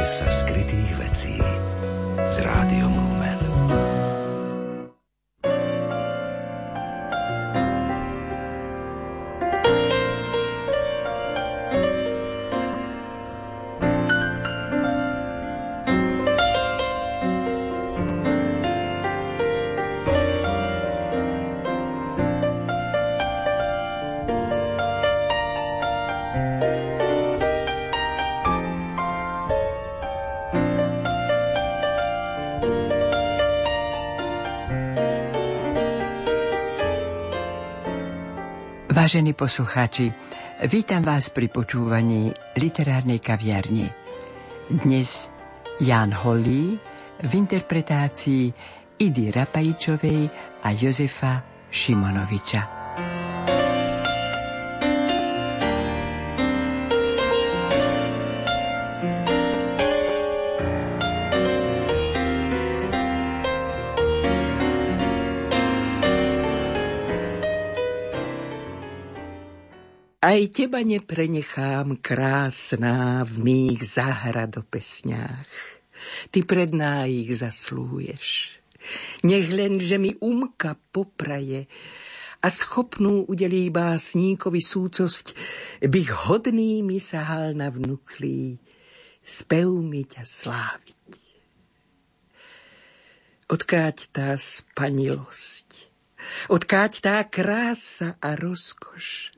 Dočkajte sa skrytých vecí s rádiom Lumen. Vážení poslucháči, vítam vás pri počúvaní literárnej kaviarni. Dnes Jan Holý v interpretácii Idy Rapajčovej a Jozefa Šimonoviča. Teba neprenechám, krásná, v mých zahradopesňách. Ty pred ich zaslúješ. Nech len, že mi umka popraje a schopnú udelí básníkovi súcosť, bych hodný mi sahal na vnuklý, spev mi ťa sláviť. Odkáď tá spanilosť, odkáď tá krása a rozkoš,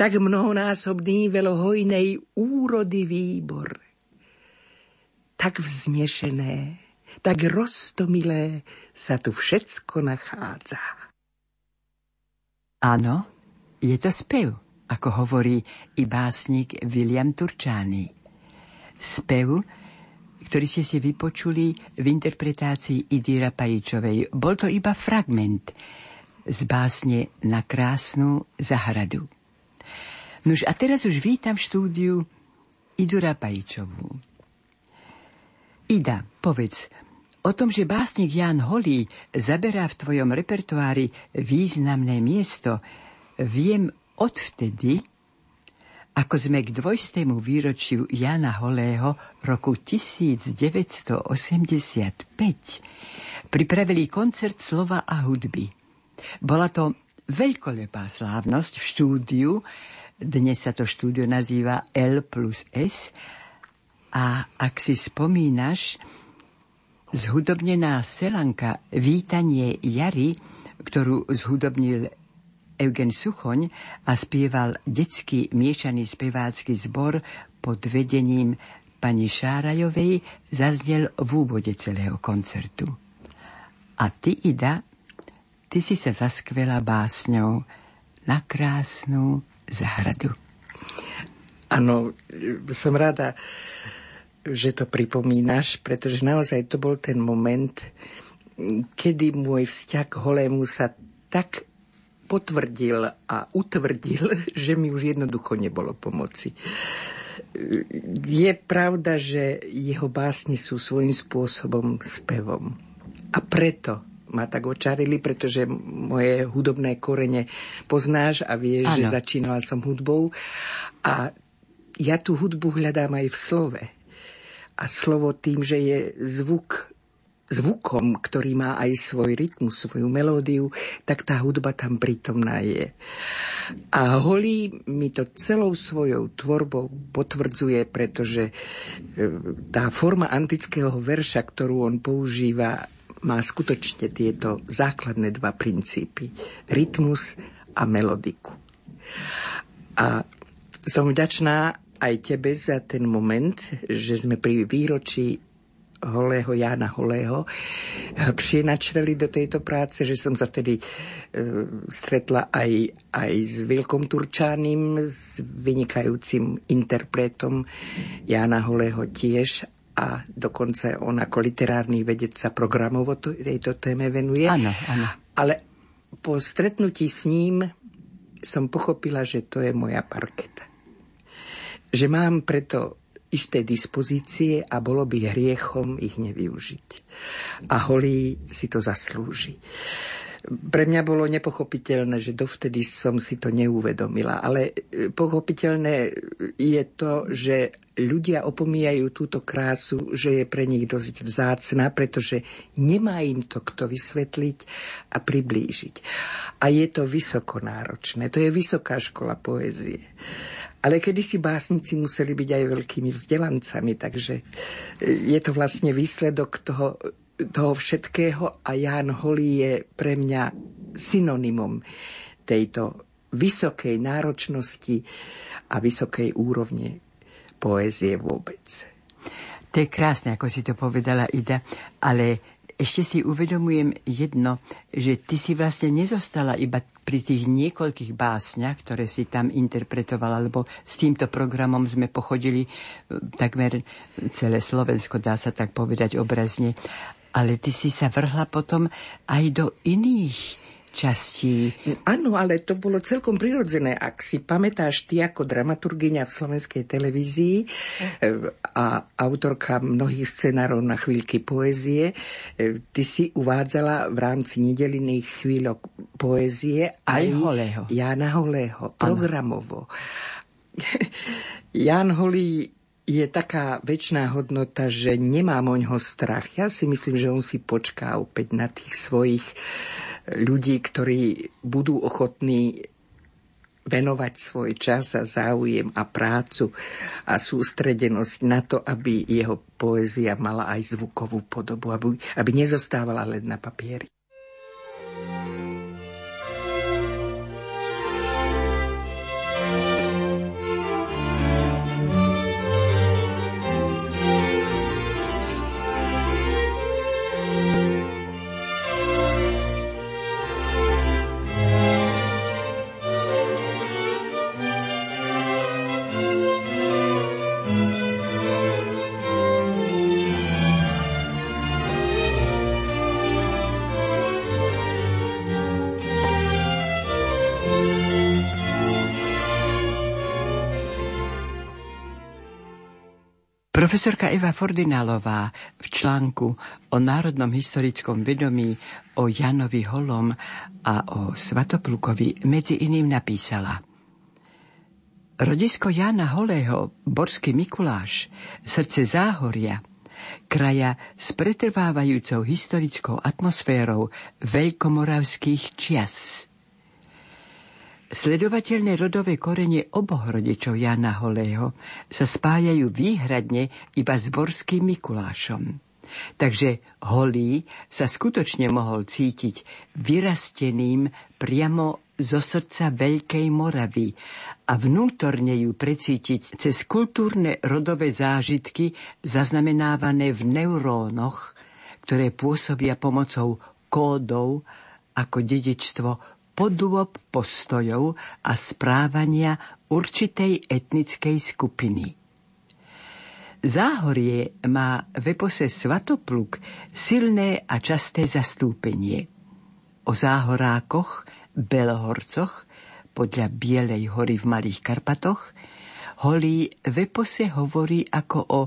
tak mnohonásobný velohojnej úrody výbor. Tak vznešené, tak roztomilé sa tu všetko nachádza. Áno, je to spev, ako hovorí i básnik William Turčány. Spev, ktorý ste si vypočuli v interpretácii Idira Pajičovej. Bol to iba fragment z básne Na krásnu zahradu. Nož a teraz už vítam v štúdiu Idura Pajičovú. Ida, povedz, o tom, že básnik Jan Holý zaberá v tvojom repertoári významné miesto, viem odvtedy, ako sme k dvojstému výročiu Jana Holého roku 1985 pripravili koncert slova a hudby. Bola to veľkolepá slávnosť v štúdiu, dnes sa to štúdio nazýva L plus S a ak si spomínaš, zhudobnená selanka Vítanie jary, ktorú zhudobnil Eugen Suchoň a spieval detský miešaný spevácky zbor pod vedením pani Šárajovej, zaznel v úvode celého koncertu. A ty, Ida, ty si sa zaskvela básňou na krásnu záhradu. Áno, som rada, že to pripomínaš, pretože naozaj to bol ten moment, kedy môj vzťah k holému sa tak potvrdil a utvrdil, že mi už jednoducho nebolo pomoci. Je pravda, že jeho básni sú svojím spôsobom spevom. A preto ma tak očarili, pretože moje hudobné korene poznáš a vieš, ano. že začínala som hudbou. A ja tú hudbu hľadám aj v slove. A slovo tým, že je zvuk zvukom, ktorý má aj svoj rytmus, svoju melódiu, tak tá hudba tam prítomná je. A Holý mi to celou svojou tvorbou potvrdzuje, pretože e, tá forma antického verša, ktorú on používa, má skutočne tieto základné dva princípy. Rytmus a melodiku. A som vďačná aj tebe za ten moment, že sme pri výročí Holého Jána Holého prienačreli do tejto práce, že som sa vtedy e, stretla aj, aj s Vilkom Turčánim, s vynikajúcim interpretom Jána Holého tiež a dokonca on ako literárny vedec sa programovo tejto téme venuje. Áno, áno. Ale po stretnutí s ním som pochopila, že to je moja parketa. Že mám preto isté dispozície a bolo by hriechom ich nevyužiť. A Holý si to zaslúži. Pre mňa bolo nepochopiteľné, že dovtedy som si to neuvedomila. Ale e, pochopiteľné je to, že ľudia opomíjajú túto krásu, že je pre nich dosť vzácna, pretože nemá im to kto vysvetliť a priblížiť. A je to vysoko náročné. To je vysoká škola poézie. Ale kedysi básnici museli byť aj veľkými vzdelancami, takže e, je to vlastne výsledok toho, toho všetkého a Jan Holý je pre mňa synonymom tejto vysokej náročnosti a vysokej úrovne poézie vôbec. To je krásne, ako si to povedala Ida, ale ešte si uvedomujem jedno, že ty si vlastne nezostala iba pri tých niekoľkých básniach, ktoré si tam interpretovala, lebo s týmto programom sme pochodili e, takmer celé Slovensko, dá sa tak povedať obrazne. Ale ty si sa vrhla potom aj do iných častí. Áno, ale to bolo celkom prirodzené. Ak si pamätáš ty ako dramaturgyňa v slovenskej televízii eh, a autorka mnohých scenárov na chvíľky poézie, eh, ty si uvádzala v rámci nedeliných chvíľok poézie aj, aj Holého. Jana Holého, programovo. Jan Holý je taká väčšiná hodnota, že nemám o ňoho strach. Ja si myslím, že on si počká opäť na tých svojich ľudí, ktorí budú ochotní venovať svoj čas a záujem a prácu a sústredenosť na to, aby jeho poézia mala aj zvukovú podobu, aby, aby nezostávala len na papieri. Profesorka Eva Fordinálová v článku o národnom historickom vedomí o Janovi Holom a o Svatoplukovi medzi iným napísala. Rodisko Jana Holého, Borský Mikuláš, srdce Záhoria, kraja s pretrvávajúcou historickou atmosférou veľkomoravských čias – Sledovateľné rodové korene oboch rodičov Jana Holého sa spájajú výhradne iba s Borským Mikulášom. Takže Holý sa skutočne mohol cítiť vyrasteným priamo zo srdca Veľkej Moravy a vnútorne ju precítiť cez kultúrne rodové zážitky zaznamenávané v neurónoch, ktoré pôsobia pomocou kódov ako dedičstvo podôb postojov a správania určitej etnickej skupiny. Záhorie má v epose Svatopluk silné a časté zastúpenie. O záhorákoch, belohorcoch, podľa Bielej hory v Malých Karpatoch, Holý v epose hovorí ako o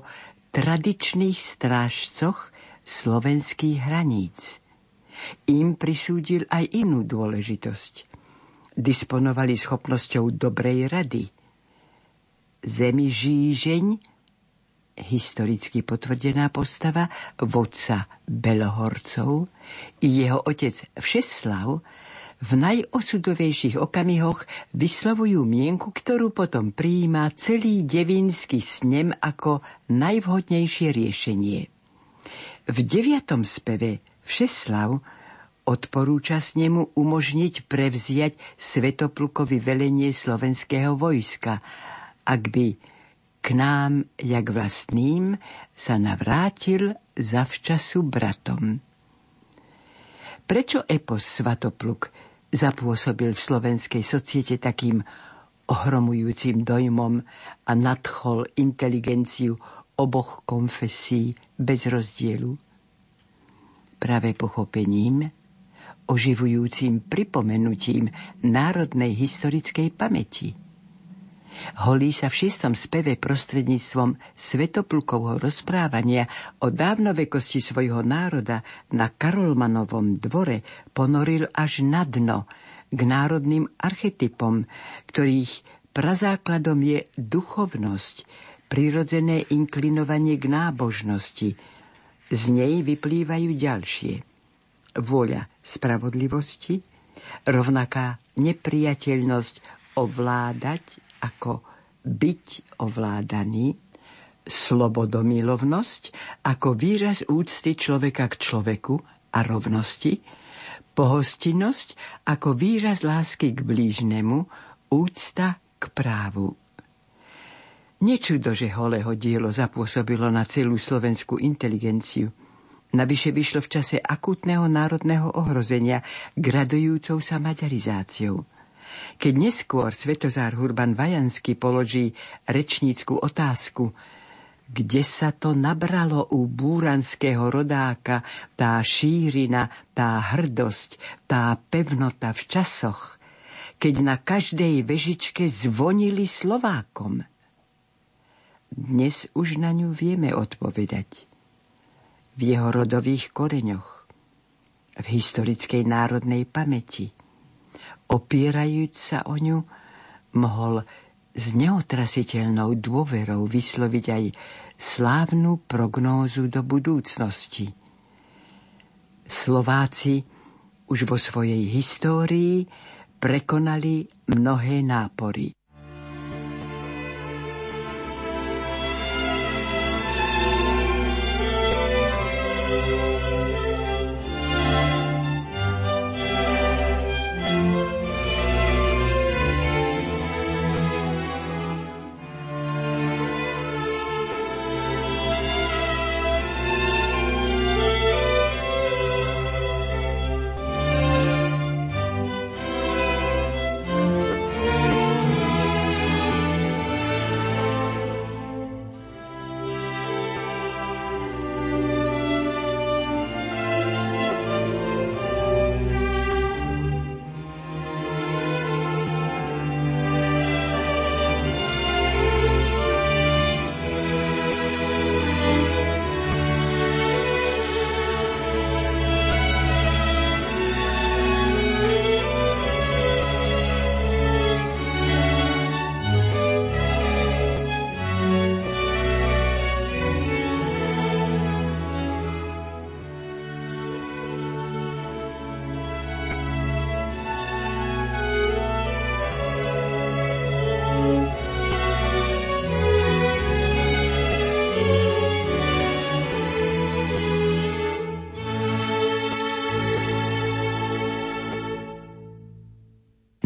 tradičných strážcoch slovenských hraníc – im prisúdil aj inú dôležitosť. Disponovali schopnosťou dobrej rady. Zemi žížeň, historicky potvrdená postava, vodca Belohorcov i jeho otec Všeslav v najosudovejších okamihoch vyslovujú mienku, ktorú potom prijíma celý devínsky snem ako najvhodnejšie riešenie. V deviatom speve Všeslav odporúča s nemu umožniť prevziať Svetoplukovi velenie slovenského vojska, ak by k nám, jak vlastným, sa navrátil zavčasu bratom. Prečo epos Svatopluk zapôsobil v slovenskej societe takým ohromujúcim dojmom a nadchol inteligenciu oboch konfesí bez rozdielu? práve pochopením, oživujúcim pripomenutím národnej historickej pamäti. Holí sa v šiestom speve prostredníctvom svetoplukovho rozprávania o dávnovekosti svojho národa na Karolmanovom dvore ponoril až na dno k národným archetypom, ktorých prazákladom je duchovnosť, prirodzené inklinovanie k nábožnosti. Z nej vyplývajú ďalšie. Vôľa spravodlivosti, rovnaká nepriateľnosť ovládať ako byť ovládaný, slobodomilovnosť ako výraz úcty človeka k človeku a rovnosti, pohostinnosť ako výraz lásky k blížnemu, úcta k právu. Nečudo, že holého dielo zapôsobilo na celú slovenskú inteligenciu. Navyše vyšlo v čase akútneho národného ohrozenia gradujúcou sa maďarizáciou. Keď neskôr Svetozár Hurban Vajanský položí rečnícku otázku, kde sa to nabralo u búranského rodáka tá šírina, tá hrdosť, tá pevnota v časoch, keď na každej vežičke zvonili Slovákom – dnes už na ňu vieme odpovedať. V jeho rodových koreňoch, v historickej národnej pamäti. Opierajúc sa o ňu, mohol s neotrasiteľnou dôverou vysloviť aj slávnu prognózu do budúcnosti. Slováci už vo svojej histórii prekonali mnohé nápory.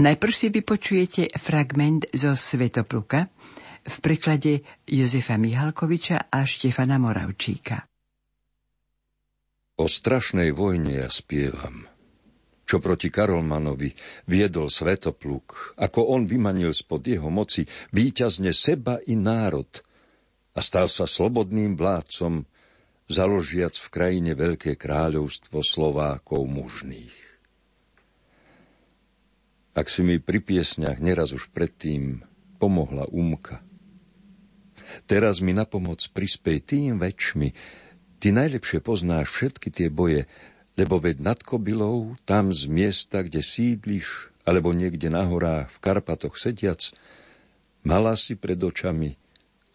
Najprv si vypočujete fragment zo Svetopluka v preklade Jozefa Mihalkoviča a Štefana Moravčíka. O strašnej vojne ja spievam, čo proti Karolmanovi viedol Svetopluk, ako on vymanil spod jeho moci výťazne seba i národ a stal sa slobodným vládcom, založiac v krajine veľké kráľovstvo Slovákov mužných. Ak si mi pri piesňach neraz už predtým pomohla umka. Teraz mi na pomoc prispej tým väčšmi, ty najlepšie poznáš všetky tie boje, lebo veď nad Kobylou, tam z miesta, kde sídliš, alebo niekde na horách v Karpatoch sediac, mala si pred očami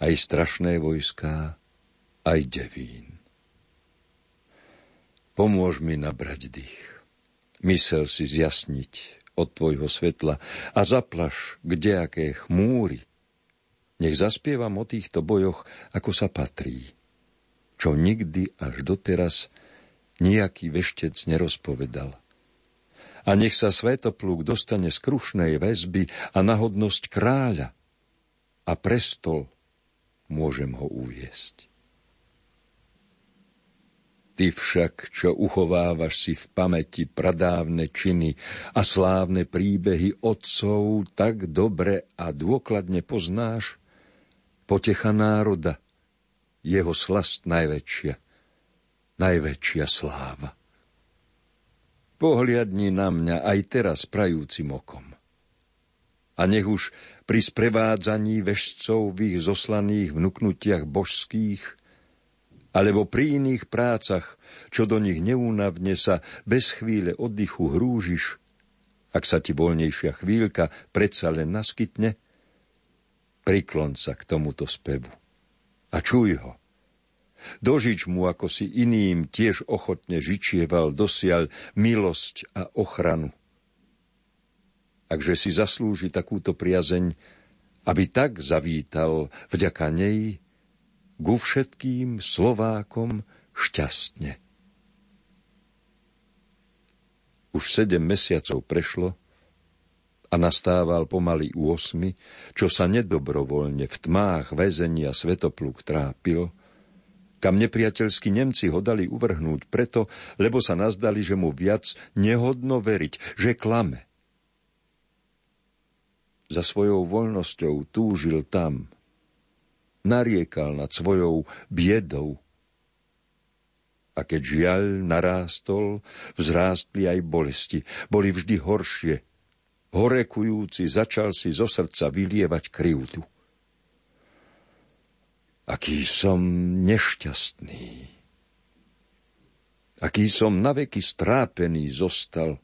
aj strašné vojská, aj devín. Pomôž mi nabrať dých, mysel si zjasniť, od tvojho svetla a zaplaš kdejaké chmúry. Nech zaspievam o týchto bojoch, ako sa patrí, čo nikdy až doteraz nejaký veštec nerozpovedal. A nech sa svetoplúk dostane z krušnej väzby a na hodnosť kráľa a prestol môžem ho uviesť. Ty však, čo uchovávaš si v pamäti pradávne činy a slávne príbehy otcov, tak dobre a dôkladne poznáš, potecha národa, jeho slast najväčšia, najväčšia sláva. Pohliadni na mňa aj teraz prajúcim okom. A nech už pri sprevádzaní vešcov v ich zoslaných vnuknutiach božských, alebo pri iných prácach, čo do nich neúnavne sa bez chvíle oddychu hrúžiš, ak sa ti voľnejšia chvíľka predsa len naskytne, priklon sa k tomuto spevu a čuj ho. Dožič mu, ako si iným tiež ochotne žičieval, dosiaľ milosť a ochranu. Akže si zaslúži takúto priazeň, aby tak zavítal vďaka nej ku všetkým Slovákom šťastne. Už sedem mesiacov prešlo a nastával pomaly u osmi, čo sa nedobrovoľne v tmách väzenia Svetopluk trápil, kam nepriateľskí Nemci ho dali uvrhnúť preto, lebo sa nazdali, že mu viac nehodno veriť, že klame. Za svojou voľnosťou túžil tam, nariekal nad svojou biedou. A keď žiaľ narástol, vzrástli aj bolesti, boli vždy horšie – horekujúci, začal si zo srdca vylievať krivdu. Aký som nešťastný. Aký som naveky strápený zostal.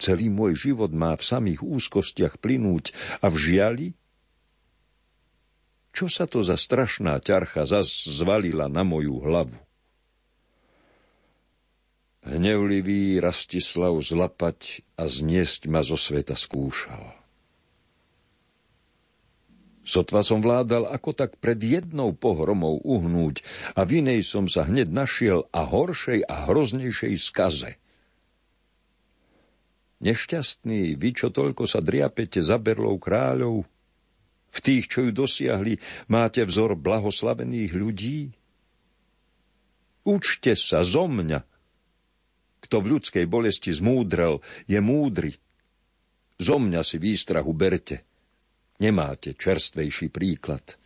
Celý môj život má v samých úzkostiach plynúť a v žiali? Čo sa to za strašná ťarcha zas zvalila na moju hlavu? Hnevlivý Rastislav zlapať a zniesť ma zo sveta skúšal. Sotva som vládal ako tak pred jednou pohromou uhnúť a v inej som sa hneď našiel a horšej a hroznejšej skaze. Nešťastný, vy, čo toľko sa driapete za berlou kráľov, v tých, čo ju dosiahli, máte vzor blahoslavených ľudí? Učte sa zo mňa, kto v ľudskej bolesti zmúdrel, je múdry. Zo mňa si výstrahu berte. Nemáte čerstvejší príklad.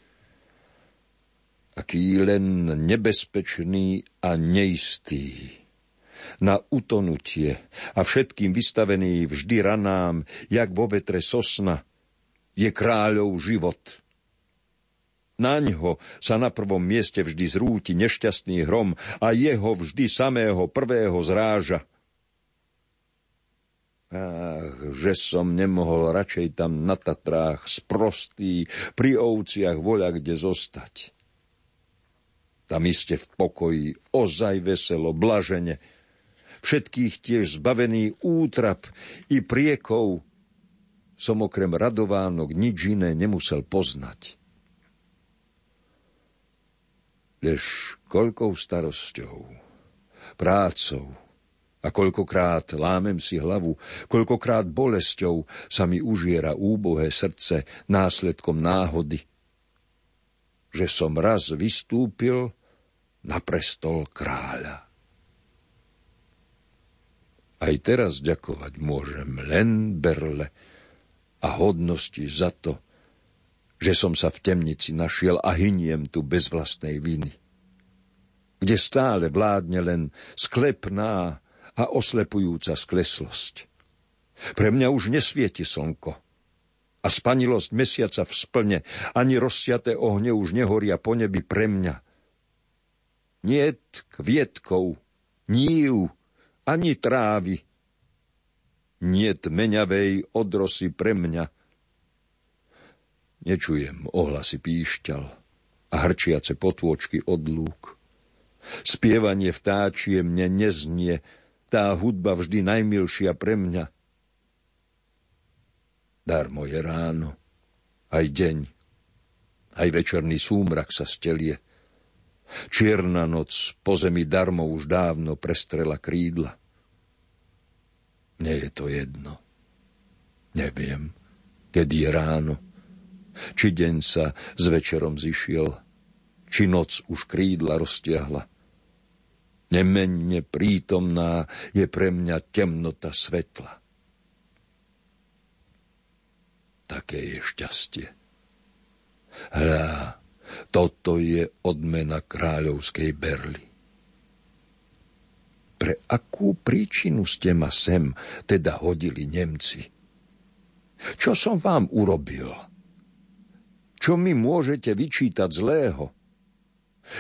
Aký len nebezpečný a neistý. Na utonutie a všetkým vystavený vždy ranám, jak vo vetre sosna, je kráľov život – na ňo sa na prvom mieste vždy zrúti nešťastný hrom a jeho vždy samého prvého zráža. Ach, že som nemohol radšej tam na Tatrách sprostý, pri ovciach voľa kde zostať. Tam iste v pokoji, ozaj veselo, blažene, všetkých tiež zbavený útrap i priekov, som okrem radovánok nič iné nemusel poznať. Lež koľkou starosťou, prácou a koľkokrát lámem si hlavu, koľkokrát bolesťou sa mi užiera úbohé srdce následkom náhody, že som raz vystúpil na prestol kráľa. Aj teraz ďakovať môžem len Berle a hodnosti za to, že som sa v temnici našiel a hyniem tu bez vlastnej viny. Kde stále vládne len sklepná a oslepujúca skleslosť. Pre mňa už nesvieti slnko a spanilosť mesiaca v splne, ani rozsiaté ohne už nehoria po nebi pre mňa. Niet kvietkov, nív, ani trávy, niet meňavej odrosy pre mňa – Nečujem ohlasy píšťal a hrčiace potôčky od lúk. Spievanie vtáčie mne neznie, tá hudba vždy najmilšia pre mňa. Darmo je ráno, aj deň, aj večerný súmrak sa stelie. Čierna noc po zemi darmo už dávno prestrela krídla. Nie je to jedno. Neviem, kedy je ráno či deň sa s večerom zišiel, či noc už krídla roztiahla. Nemenne prítomná je pre mňa temnota svetla. Také je šťastie. Hľa, toto je odmena kráľovskej berly. Pre akú príčinu ste ma sem teda hodili Nemci? Čo som vám urobil? Čo mi môžete vyčítať zlého?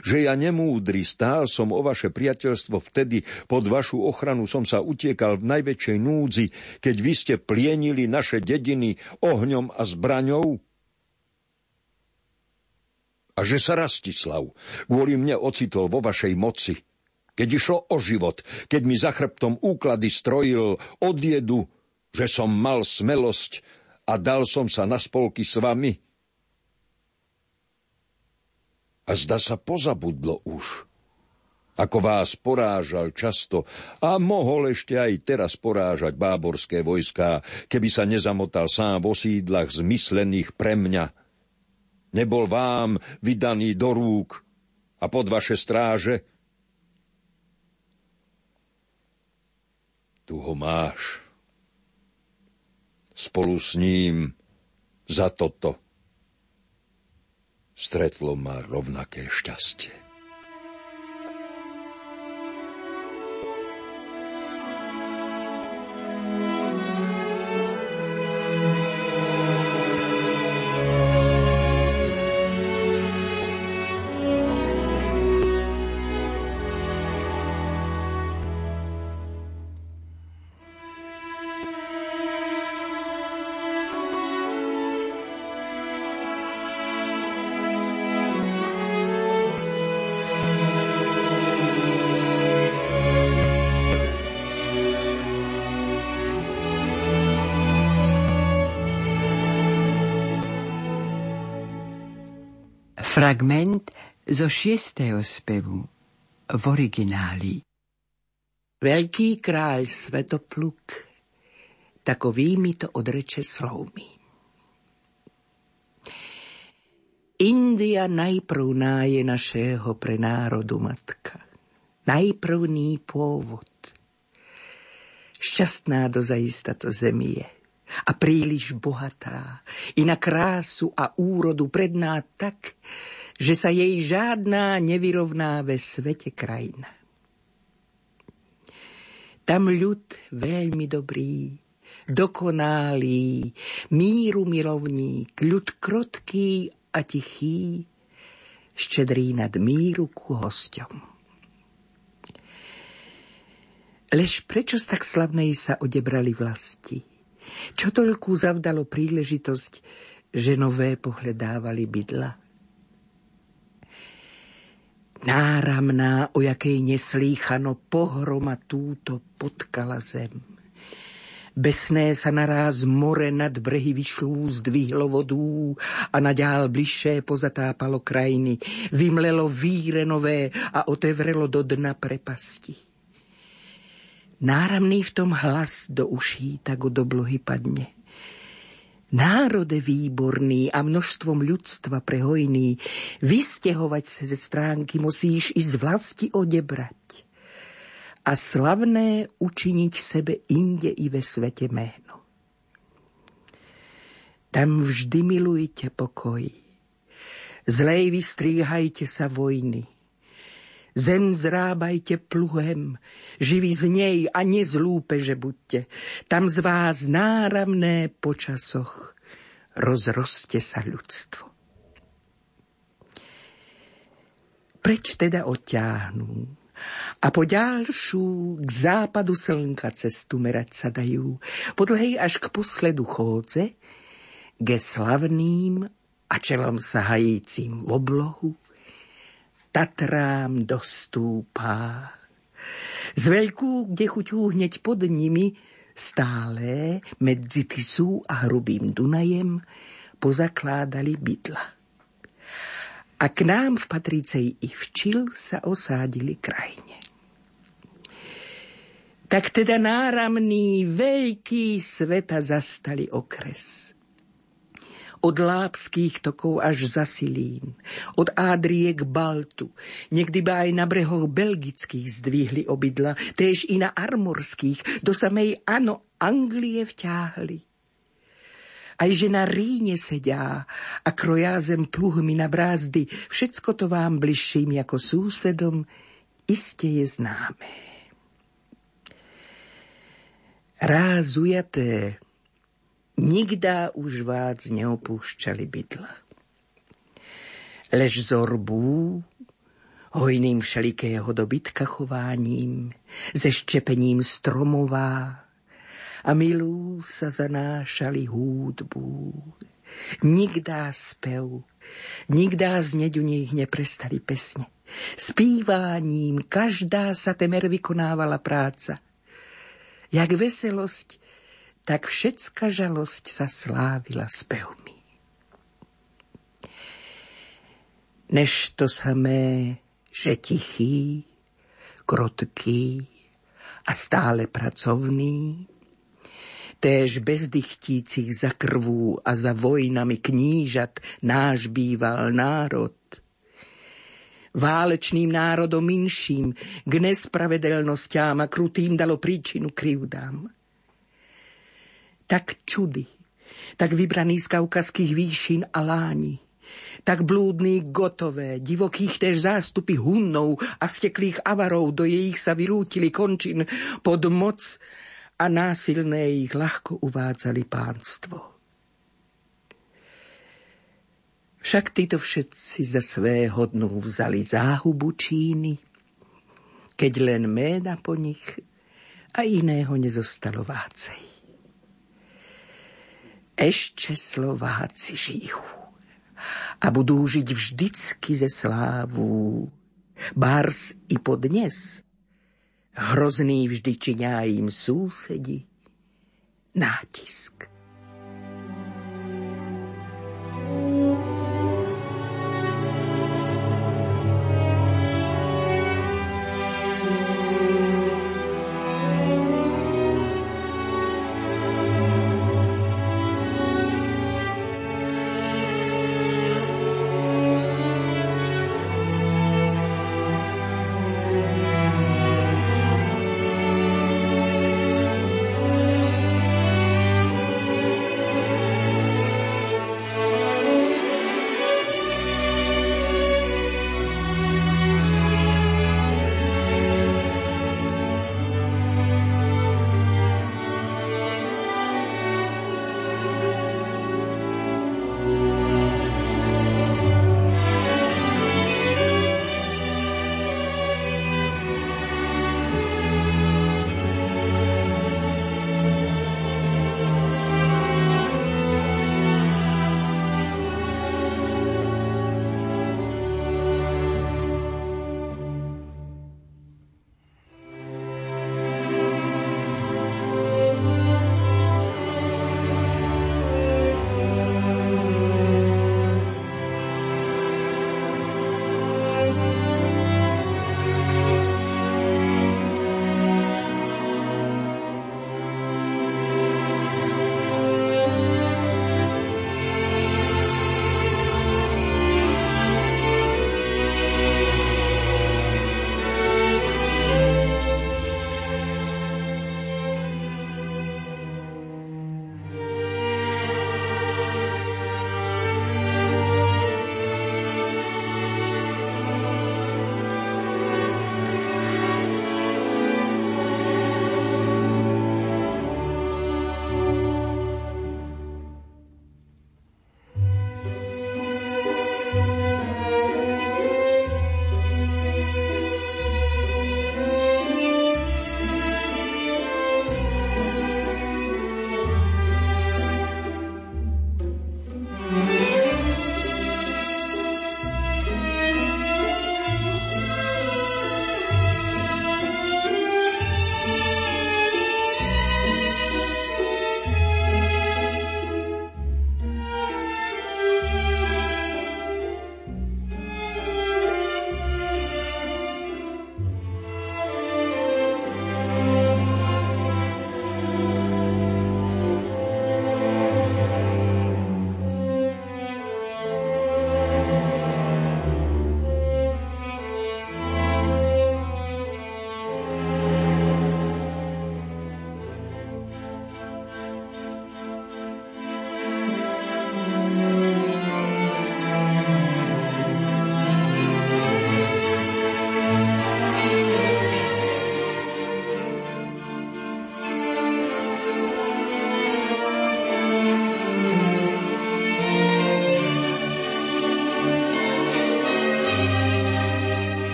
Že ja nemúdry stál som o vaše priateľstvo vtedy, pod vašu ochranu som sa utiekal v najväčšej núdzi, keď vy ste plienili naše dediny ohňom a zbraňou? A že sa Rastislav kvôli mne ocitol vo vašej moci, keď išlo o život, keď mi za chrbtom úklady strojil od jedu, že som mal smelosť a dal som sa na spolky s vami? A zda sa pozabudlo už, ako vás porážal často a mohol ešte aj teraz porážať báborské vojská, keby sa nezamotal sám v osídlach zmyslených pre mňa. Nebol vám vydaný do rúk a pod vaše stráže? Tu ho máš spolu s ním za toto. Stretlo ma rovnaké šťastie. Fragment zo šiestého spevu v origináli. Veľký kráľ Svetopluk takovými to odreče slovmi. India najprv náje našeho pre národu matka. Najprvný pôvod. Šťastná dozajista to zemie a príliš bohatá, i na krásu a úrodu predná tak, že sa jej žádná nevyrovná ve svete krajina. Tam ľud veľmi dobrý, dokonalý, míru milovník, ľud krotký a tichý, ščedrý nad míru ku hosťom. Lež prečo z tak slavnej sa odebrali vlasti? Čo toľku zavdalo príležitosť, že nové pohľadávali bydla? Náramná, o jakej neslýchano pohroma túto potkala zem. Besné sa naráz more nad brehy vyšlú, zdvihlo vodú a naďál bližšie pozatápalo krajiny, vymlelo víre nové a otevrelo do dna prepasti. Náramný v tom hlas do uší, tak do oblohy padne. Národe výborný a množstvom ľudstva prehojný, vystehovať sa ze stránky musíš i z vlasti odebrať a slavné učiniť sebe inde i ve svete meno. Tam vždy milujte pokoj, zlej vystríhajte sa vojny, Zem zrábajte pluhem, živí z nej a nezlúpe, že buďte. Tam z vás náramné počasoch rozroste sa ľudstvo. Preč teda odťahnú a po ďalšiu k západu slnka cestu merať sa dajú, podlhej až k posledu chôdze, ge slavným a čelom sahajícim v oblohu, Tatrám dostúpá. Z veľkú, kde chuťú hneď pod nimi, stále medzi Tisú a hrubým Dunajem pozakládali bydla. A k nám v Patricej i včil sa osádili krajine. Tak teda náramný veľký sveta zastali okres od lápských tokov až za Silín, od Ádrie k Baltu, niekdy by aj na brehoch belgických zdvihli obydla, též i na armorských, do samej ano Anglie vťáhli. Aj že na Ríne sedia a krojá zem pluhmi na brázdy, všetko to vám bližším ako súsedom iste je známe. Ráz ujaté Nikdá už vác neopúšťali bydla. Lež zorbú, hojným všelikého dobytka chováním, ze ščepením stromová a milú sa zanášali húdbu. Nikdá spev, nikdá zneď u nich neprestali pesne. Spíváním každá sa temer vykonávala práca. Jak veselosť, tak všetka žalosť sa slávila spevmi. Než to samé, že tichý, krotký a stále pracovný, též bez dychtícich za krvú a za vojnami knížat náš býval národ. Válečným národom inším, k nespravedelnostiám a krutým dalo príčinu krivdám. Tak čudy, tak vybraný z kaukazských výšin a láni, tak blúdný gotové, divokých tež zástupy hunnov a steklých avarov do jejich sa vyrútili končin pod moc a násilné ich ľahko uvádzali pánstvo. Však títo všetci za své hodnú vzali záhubu Číny, keď len méda po nich a iného nezostalo vácej. Ešte Slováci žijú a budú žiť vždycky ze slávu. Bárs i podnes. Hrozný vždy činia im súsedi. Nátisk.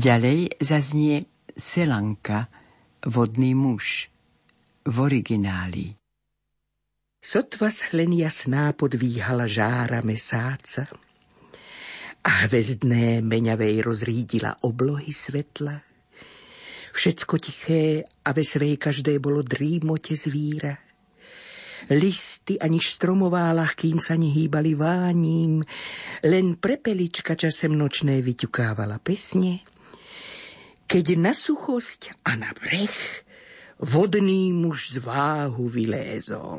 Ďalej zaznie Selanka, vodný muž, v origináli. Sotva schlen jasná podvíhala žára mesáca a hvezdné meňavej rozrídila oblohy svetla. Všetko tiché a ve každé bolo drímote zvíra. Listy aniž stromová ľahkým sa nehýbali váním, len prepelička časem nočné vyťukávala pesne, keď na suchosť a na breh vodný muž z váhu vylézol.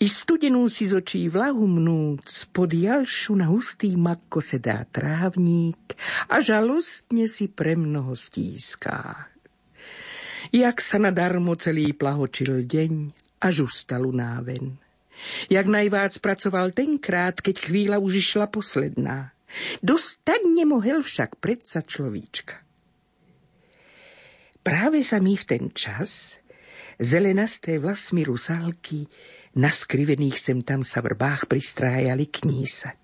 I studenú si z očí vlahu mnúc, pod jalšu na hustý makko sedá trávník a žalostne si pre mnoho stíská. Jak sa nadarmo celý plahočil deň, až ustal unáven. Jak najvác pracoval tenkrát, keď chvíľa už išla posledná. Dostať nemohel však predsa človíčka. Práve sa mi v ten čas zelenasté vlasmi rusálky naskrivených sem tam sa vrbách pristrájali knísať.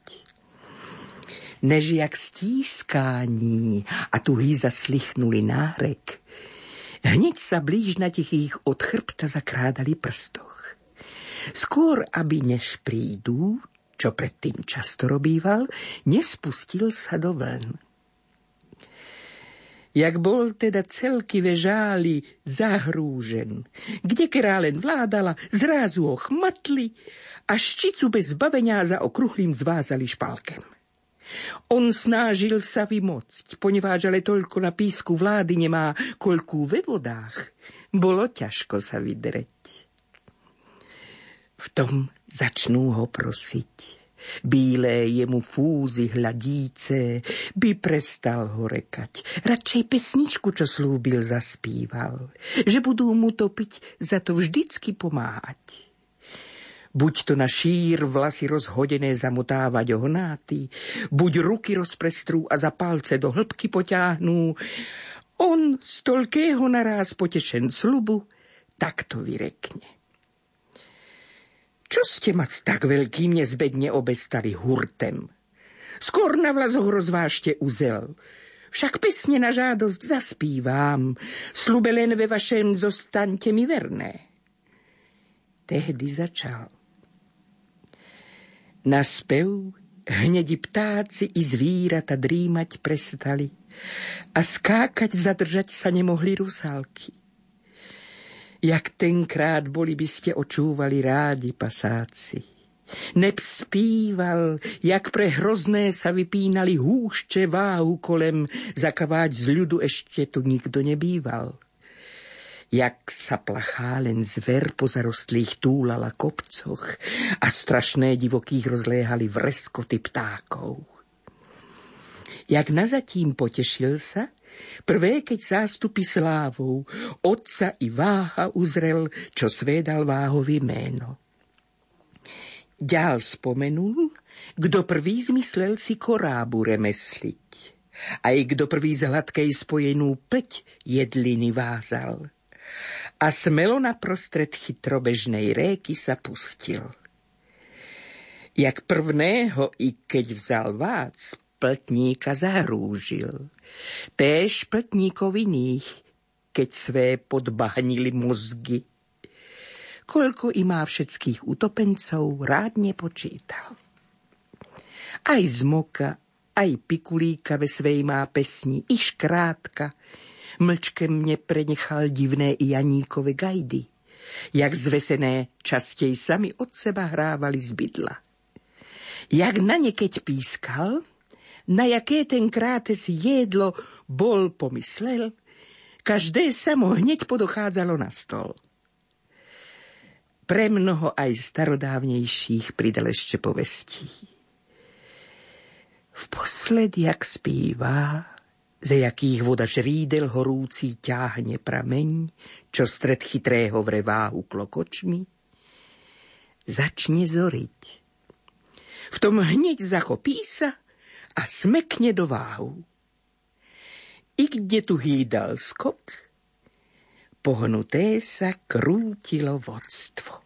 Než jak stískání a tuhý zaslichnuli nárek, hneď sa blíž na tichých od chrbta zakrádali prstoch. Skôr, aby než prídu, čo predtým často robíval, nespustil sa do vln. Jak bol teda celky vežáli zahrúžen. Kde králen vládala, zrázu ho chmatli a ščicu bez za okruhlým zvázali špálkem. On snažil sa vymocť, poneváž ale toľko na písku vlády nemá, koľkú ve vodách. Bolo ťažko sa vydreť. V tom začnú ho prosiť Bílé jemu fúzy hladíce by prestal ho rekať. Radšej pesničku, čo slúbil, zaspíval. Že budú mu topiť, za to vždycky pomáhať. Buď to na šír vlasy rozhodené zamotávať ohnáty, buď ruky rozprestrú a za palce do hĺbky poťahnú. On z toľkého naráz potešen slubu, takto vyrekne. Čo ste ma s tak veľkým nezbedne obestali hurtem? Skôr na vlazoch rozvážte uzel. Však pesne na žádosť zaspívam, slube len ve vašem zostaňte mi verné. Tehdy začal. Na spev hnedi ptáci i zvírata drímať prestali a skákať zadržať sa nemohli rusálky. Jak tenkrát boli by ste očúvali rádi pasáci. Neb spíval, jak pre hrozné sa vypínali húšče váhu kolem, zakaváť z ľudu ešte tu nikto nebýval. Jak sa plachá len zver po zarostlých túlala kopcoch a strašné divokých rozléhali vreskoty ptákov. Jak nazatím potešil sa, Prvé, keď zástupy slávou, otca i váha uzrel, čo svédal váhovi méno. Ďal spomenul, kdo prvý zmyslel si korábu remesliť. Aj kdo prvý z hladkej spojenú peť jedliny vázal. A smelo na prostred chytrobežnej réky sa pustil. Jak prvného, i keď vzal vác, pltníka zahrúžil. Též pltníkov iných, keď své podbahnili mozgy. Koľko i má všetkých utopencov, rád nepočítal. Aj zmoka, aj pikulíka ve svej má pesni, i škrátka. Mlčke mne prenechal divné i Janíkove gajdy, jak zvesené častej sami od seba hrávali z bydla. Jak na ne keď pískal, na jaké tenkrát si jedlo bol pomyslel, každé sa mu hneď podochádzalo na stol. Pre mnoho aj starodávnejších pridal ešte povestí. Vposled, jak spívá, ze jakých voda žrídel horúci ťahne prameň, čo stred chytrého vreváhu klokočmi, začne zoriť. V tom hneď zachopí sa a smekne do váhu. I kde tu hýdal skok, pohnuté sa krútilo vodstvo.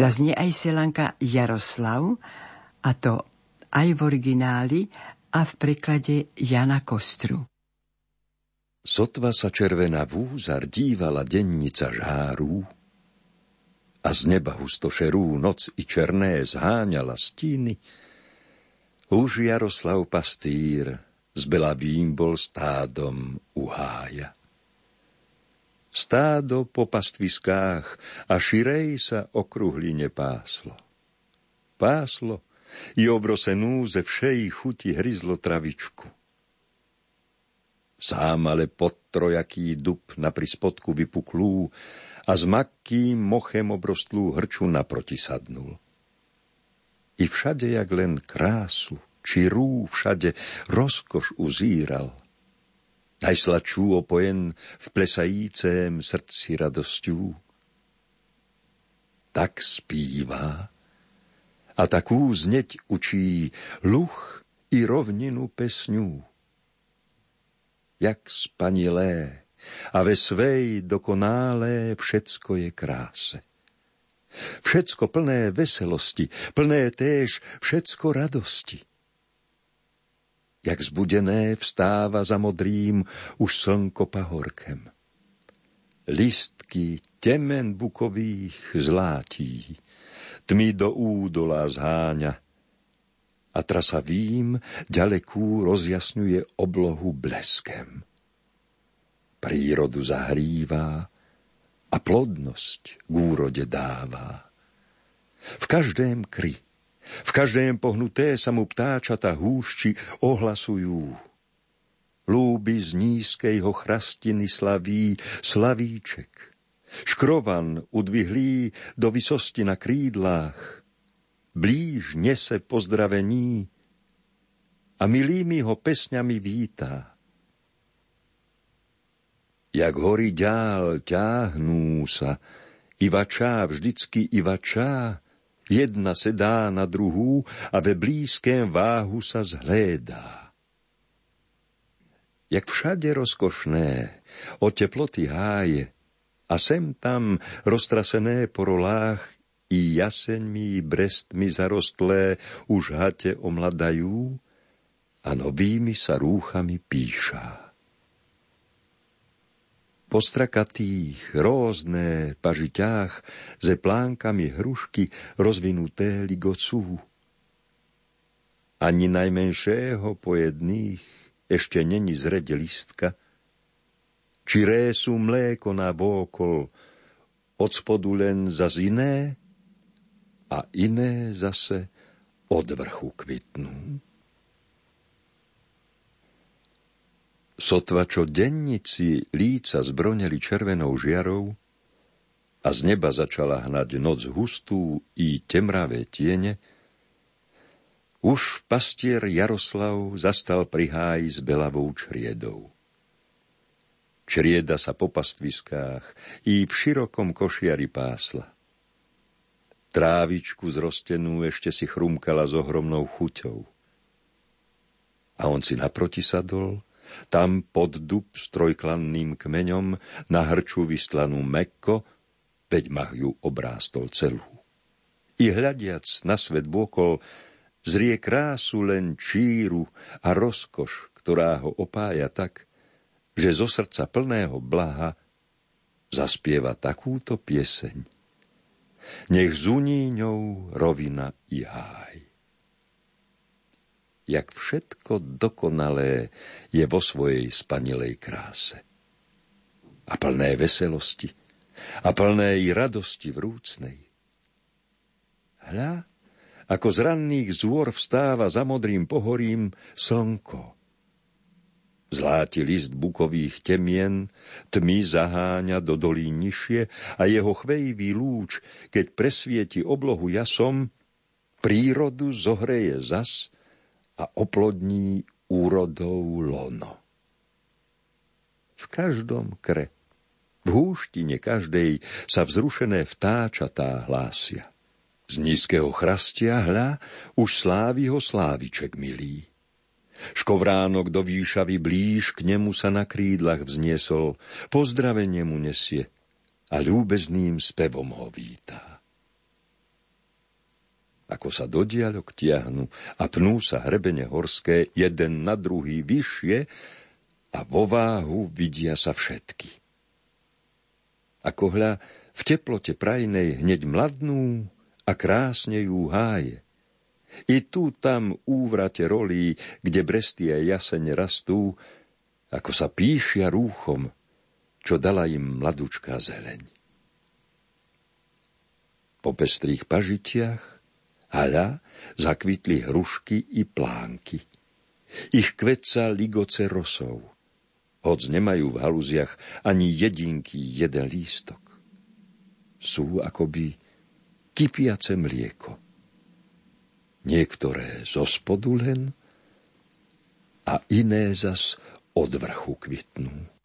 Zaznie aj selanka Jaroslav, a to aj v origináli a v preklade Jana Kostru. Sotva sa červená vúzar dívala dennica žáru a z neba hustošerú noc i černé zháňala stíny. Už Jaroslav pastýr z Belavým bol stádom uhája. Stádo po pastviskách a širej sa okruhline páslo. Páslo i obrosenú ze všej chuti hryzlo travičku. Sám ale pod trojaký dub na prispodku vypuklú a s makkým mochem obrostlú hrču naproti sadnul. I všade, jak len krásu, či rú všade rozkoš uzíral – najsladšiu opojen v plesajícém srdci radosťou. Tak zpívá a takú zneť učí luch i rovninu pesňu. Jak spanilé a ve svej dokonálé všetko je kráse. Všetko plné veselosti, plné též všetko radosti jak zbudené vstáva za modrým už slnko pahorkem. Listky temen bukových zlátí, tmy do údola zháňa a trasa vím ďalekú rozjasňuje oblohu bleskem. Prírodu zahrývá a plodnosť k úrode dáva. V každém kry v každém pohnuté sa mu ptáčata húšči ohlasujú. Lúby z nízkej ho chrastiny slaví slavíček. Škrovan udvihlý do vysosti na krídlách. Blíž nese pozdravení a milými ho pesňami vítá. Jak hory ďál ťahnú sa, Ivačá vždycky Ivačá, Jedna sedá na druhú a ve blízkém váhu sa zhlédá. Jak všade rozkošné, o teploty háje, a sem tam roztrasené po rolách i jaseňmi brestmi zarostlé už hate omladajú a novými sa rúchami píšá postrakatých, rózne pažiťách, ze plánkami hrušky rozvinuté ligocú. Ani najmenšieho pojedných ešte není zrede listka, či résu mléko na bókol, od spodu len za iné a iné zase od vrchu kvitnú. Sotva čo dennici líca zbroneli červenou žiarou a z neba začala hnať noc hustú i temravé tiene, už pastier Jaroslav zastal pri háji s belavou čriedou. Črieda sa po pastviskách i v širokom košiari pásla. Trávičku zrostenú ešte si chrumkala s ohromnou chuťou. A on si naproti sadol tam pod dub s trojklanným kmeňom na hrču vystlanú mekko, veď mach ju obrástol celú. I hľadiac na svet vôkol, zrie krásu len číru a rozkoš, ktorá ho opája tak, že zo srdca plného blaha zaspieva takúto pieseň. Nech zuní ňou rovina i háj jak všetko dokonalé je vo svojej spanilej kráse. A plné veselosti, a plné i radosti vrúcnej. Hľa, ako z ranných zôr vstáva za modrým pohorím slnko. Zláti list bukových temien, tmy zaháňa do dolí nižšie a jeho chvejivý lúč, keď presvieti oblohu jasom, prírodu zohreje zas a oplodní úrodou lono. V každom kre, v húštine každej sa vzrušené vtáčatá hlásia. Z nízkeho chrastia hľa už slávi ho sláviček milý. Škovránok do výšavy blíž k nemu sa na krídlach vzniesol, pozdravenie mu nesie a ľúbezným spevom ho vítá. Ako sa do diaľok tiahnu a pnú sa hrebene horské jeden na druhý vyššie a vo váhu vidia sa všetky. Ako hľa v teplote prajnej hneď mladnú a krásne ju háje. I tu tam úvrate rolí, kde bresty a jaseň rastú, ako sa píšia rúchom, čo dala im mladúčká zeleň. Po pestrých pažitiach haľa zakvitli hrušky i plánky. Ich kveca ligoce rosov, hoc nemajú v haluziach ani jedinky jeden lístok. Sú akoby kypiace mlieko. Niektoré zo spodu len a iné zas od vrchu kvitnú.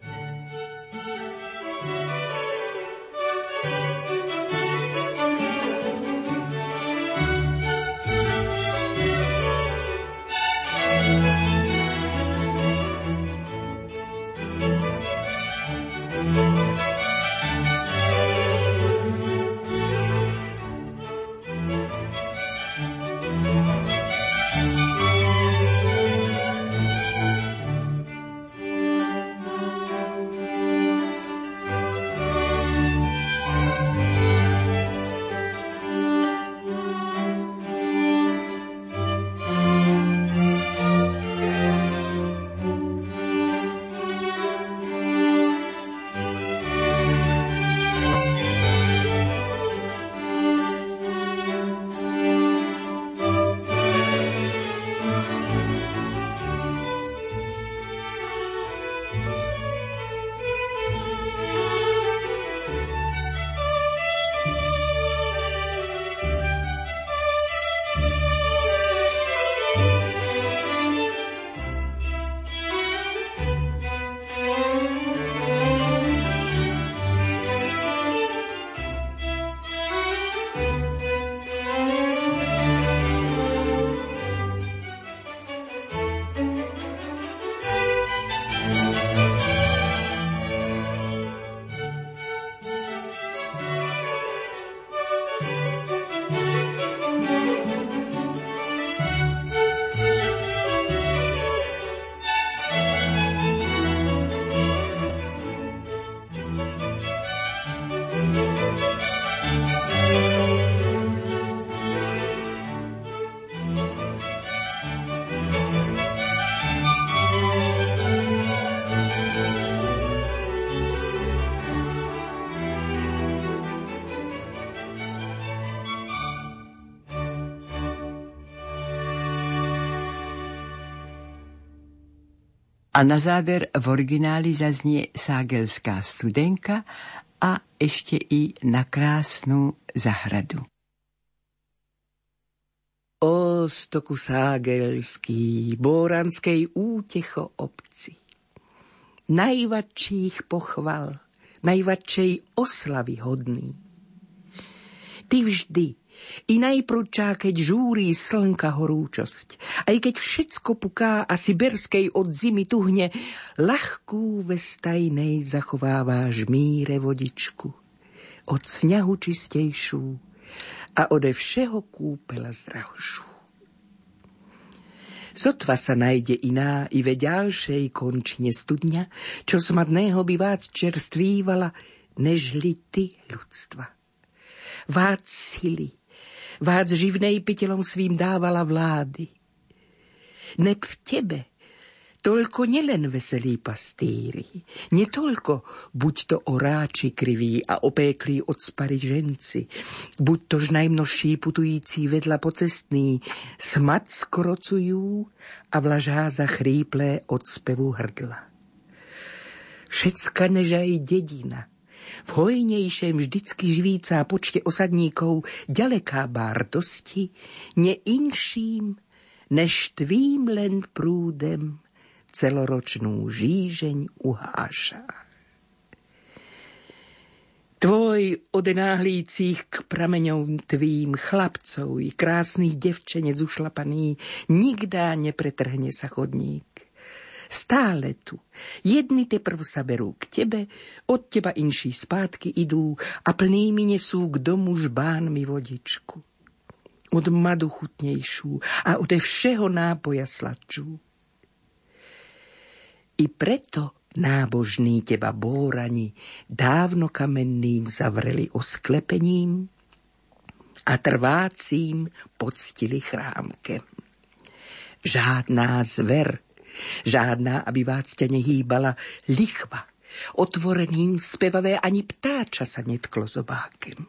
A na záver v origináli zaznie Ságelská studenka a ešte i na krásnu zahradu. O stoku ságelský, bóranskej útecho obci. Najvačších pochval, najvačšej oslavy hodný. Ty vždy, i najprudčá, keď žúrí slnka horúčosť. Aj keď všetko puká a siberskej od zimy tuhne, ľahkú vestajnej zachováváš míre vodičku. Od sňahu čistejšiu a ode všeho kúpela zdrahšiu. Sotva sa najde iná i ve ďalšej končine studňa, čo smadného by vás čerstvívala, nežli ty ľudstva. Vác sily, vác živnej pytelom svým dávala vlády. Neb v tebe toľko nelen veselí pastýri, netoľko buď to oráči kriví a opéklí od spary ženci, buď tož najmnožší putující vedľa pocestný, smat skrocujú a vlažá za chríplé od spevu hrdla. Všetka nežaj dedina – v hojnejšem vždycky živíca počte osadníkov ďaleká bárdosti, neinším, než tvým len prúdem celoročnú žížeň uháša. Tvoj odenáhlících k prameňom tvým chlapcov i krásnych devčenec ušlapaný nikdá nepretrhne sa chodník. Stále tu. Jedni teprv sa berú k tebe, od teba inší spátky idú a plnými nesú k domu žbánmi vodičku. od madu chutnejšiu a ode všeho nápoja sladčú. I preto nábožní teba bórani dávno kamenným zavreli osklepením a trvácím poctili chrámke. Žádná zver, žádná, aby vás ťa nehýbala lichva, otvoreným spevavé ani ptáča sa netklo zobákem.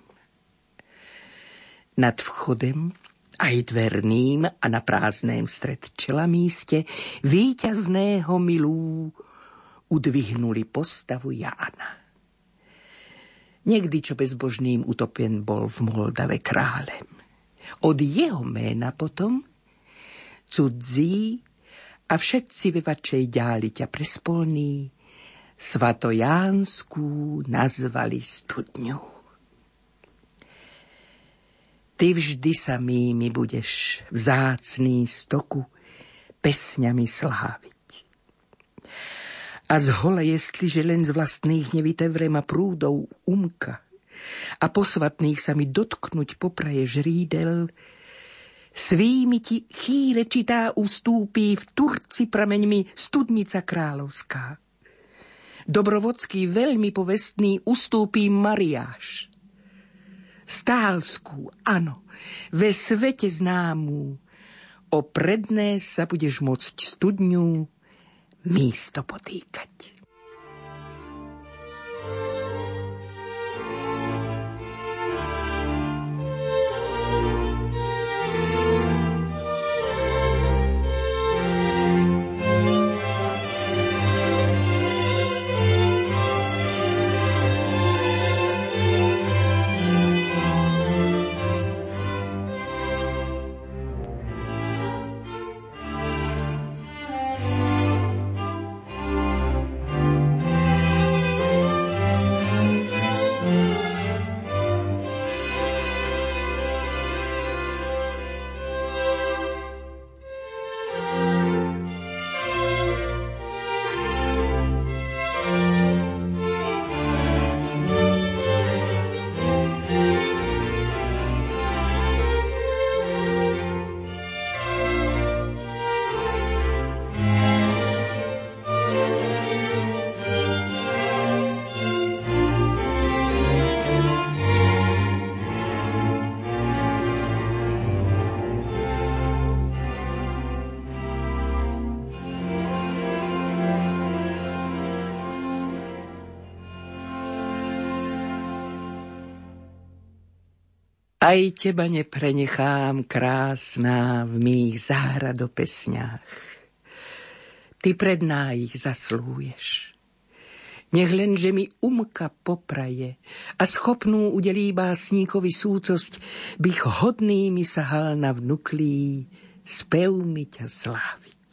Nad vchodem aj dverným a na prázdném stred čela míste víťazného milú udvihnuli postavu Jána. Niekdy, čo bezbožným utopen bol v Moldave králem. Od jeho ména potom cudzí a všetci vyvačej ďáli ťa prespolní Svatojánsku nazvali studňou. Ty vždy sa mými budeš vzácný stoku pesňami sláviť. A z hole, jestliže len z vlastných nevitevrem a prúdov umka a posvatných sa mi dotknúť popraje žrídel, svými ti chýre čitá ustúpí v Turci prameňmi studnica kráľovská. Dobrovodský veľmi povestný ustúpí Mariáš stálskú, áno, ve svete známu. O predné sa budeš môcť studňu místo potýkať. Aj teba neprenechám, krásná, v mých záhradopesňách. Ty predná ich zaslúješ. Nech len, že mi umka popraje a schopnú udelí básníkovi súcosť, bych hodný mi sahal na vnuklý, spev mi ťa sláviť.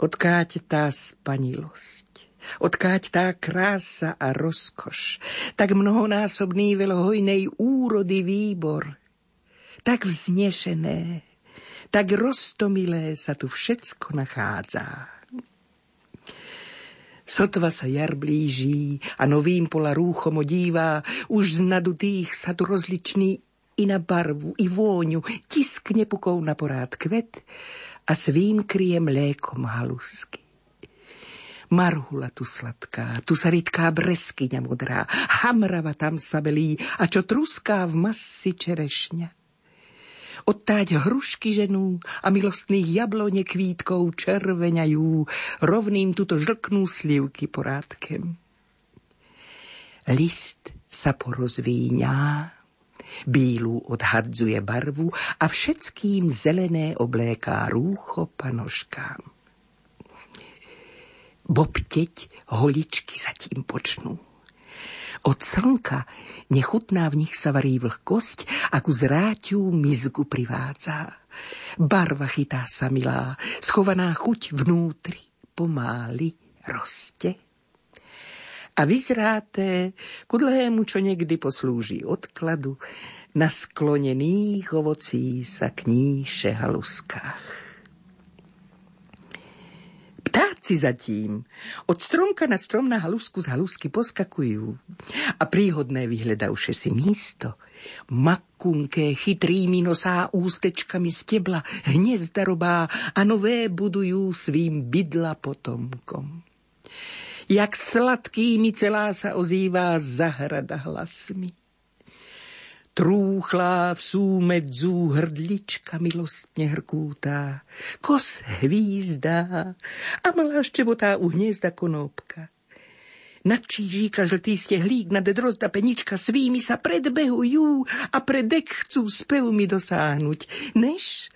Odkáť tá spanilosť, odkáď tá krása a rozkoš, tak mnohonásobný veľhojnej úrody výbor, tak vznešené, tak roztomilé sa tu všetko nachádza. Sotva sa jar blíží a novým pola rúchom odívá, už z nadutých sa tu rozličný i na barvu, i vôňu, tiskne pukou na porád kvet a svým kryje mlékom halusky. Marhula tu sladká, tu sa rytká breskyňa modrá, hamrava tam sa belí a čo truská v masy čerešňa. Odtáť hrušky ženú a milostných jablone kvítkou červeňajú, rovným tuto žlknú slivky porádkem. List sa porozvíňá, bílu odhadzuje barvu a všetkým zelené obléká rúcho panoškám. Bobteť holičky sa tím počnú. Od slnka nechutná v nich sa varí vlhkosť, akú zráťu mizgu privádza. Barva chytá sa milá, schovaná chuť vnútri pomáli roste. A vyzráté kudlému, čo niekdy poslúži odkladu, na sklonených ovocí sa kníše haluskách. Ptáci zatím od stromka na strom na halusku z halusky poskakujú a príhodné vyhľadavše si místo. Makunké chytrými nosá ústečkami stebla hniezda robá a nové budujú svým bydla potomkom. Jak sladkými celá sa ozývá zahrada hlasmi Trúchlá v súmedzu hrdlička milostne hrkútá, kos hvízda a malá ščebotá u hniezda konopka. Na čížíka žltý stehlík, nad drozda penička svými sa predbehujú a predek chcú spevmi dosáhnuť, než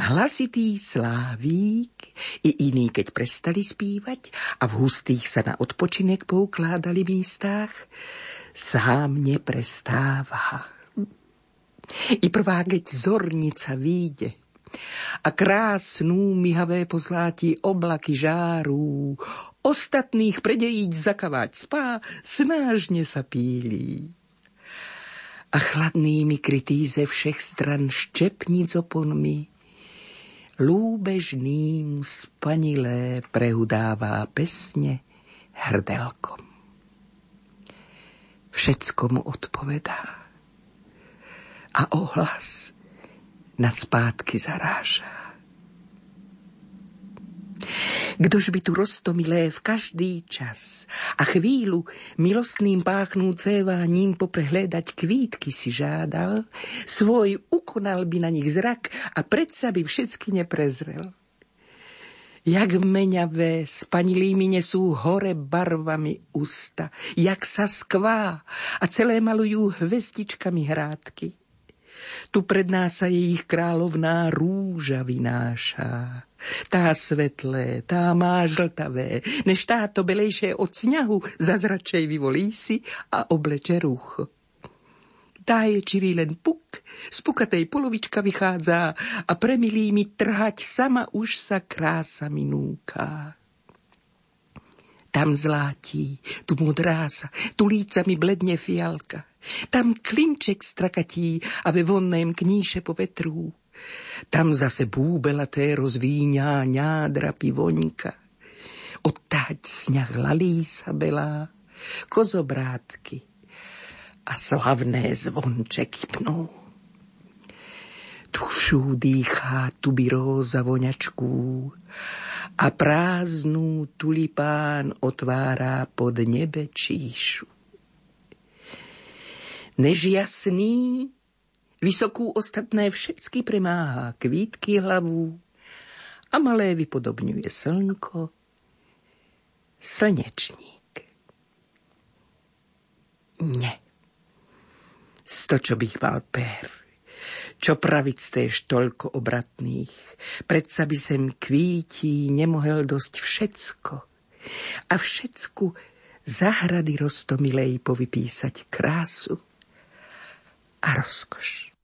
hlasitý slávík i iní, keď prestali spívať a v hustých sa na odpočinek poukládali místách, sám neprestáva i prvá, keď zornica výjde a krásnú myhavé pozlátí oblaky žárú, ostatných predejíť zakavať spá, snážne sa pílí. A chladnými krytý ze všech stran ščepnic oponmi, lúbežným spanilé prehudává pesne hrdelkom. Všetko mu odpovedá a ohlas na spátky zaráža. Kdož by tu rostomilé v každý čas a chvíľu milostným páchnúcéváním poprehľadať kvítky si žádal, svoj ukonal by na nich zrak a predsa by všetky neprezrel. Jak meňavé spanilými nesú hore barvami ústa, jak sa skvá a celé malujú hvezdičkami hrádky. Tu pred nás sa ich královná rúža vynáša. Tá svetlé, tá má žltavé, než táto belejšie od sňahu zazračej vyvolí si a obleče rucho. Tá je čirí len puk, z pukatej polovička vychádza a premilý mi trhať sama už sa krása minúka. Tam zlátí, tu modrá sa, tu lícami bledne fialka. Tam klinček strakatí a ve vonném kníše po vetru. Tam zase búbelaté rozvíňá ňádra pivoňka. Odtáť sňah lalí sa belá, kozobrátky a slavné zvončeky pnú. Tušu dýchá tubiróza voňačku a prázdnú tulipán otvára pod nebe číšu než jasný, vysokú ostatné všetky premáhá kvítky hlavu a malé vypodobňuje slnko, slnečník. Ne. Sto, čo bych mal pér, čo praviť stéž toľko obratných, predsa by sem kvítí nemohel dosť všetko. A všetku zahrady rostomilej povypísať krásu a rozkoš.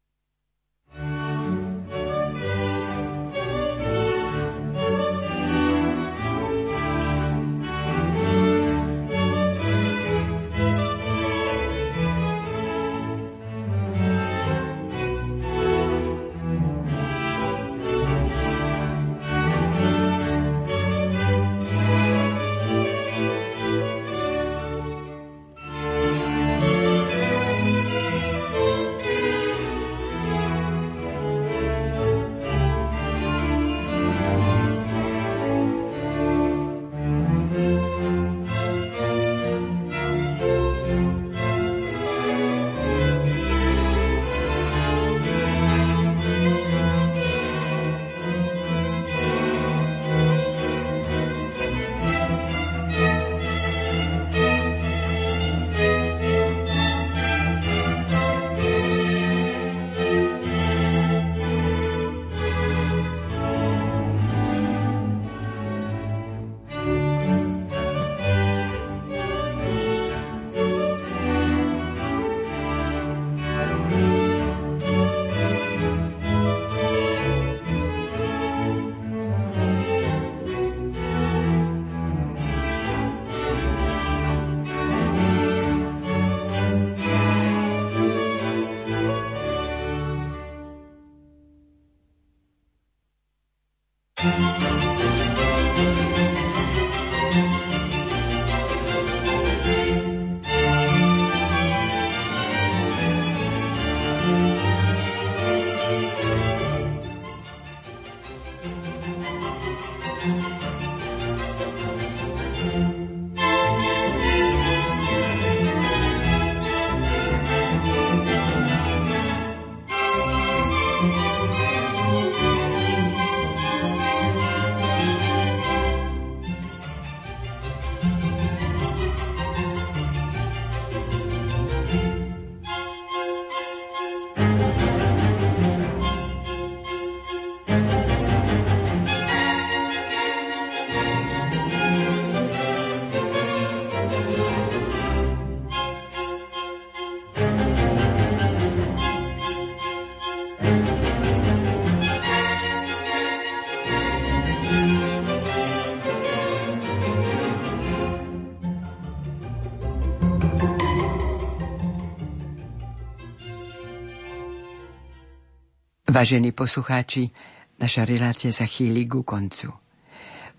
Vážení poslucháči, naša relácia sa chýli ku koncu.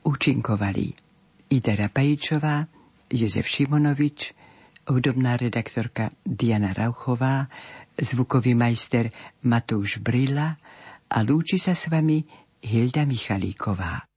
Účinkovali Idera Pajičová, Jozef Šimonovič, hudobná redaktorka Diana Rauchová, zvukový majster Matúš Brila a lúči sa s vami Hilda Michalíková.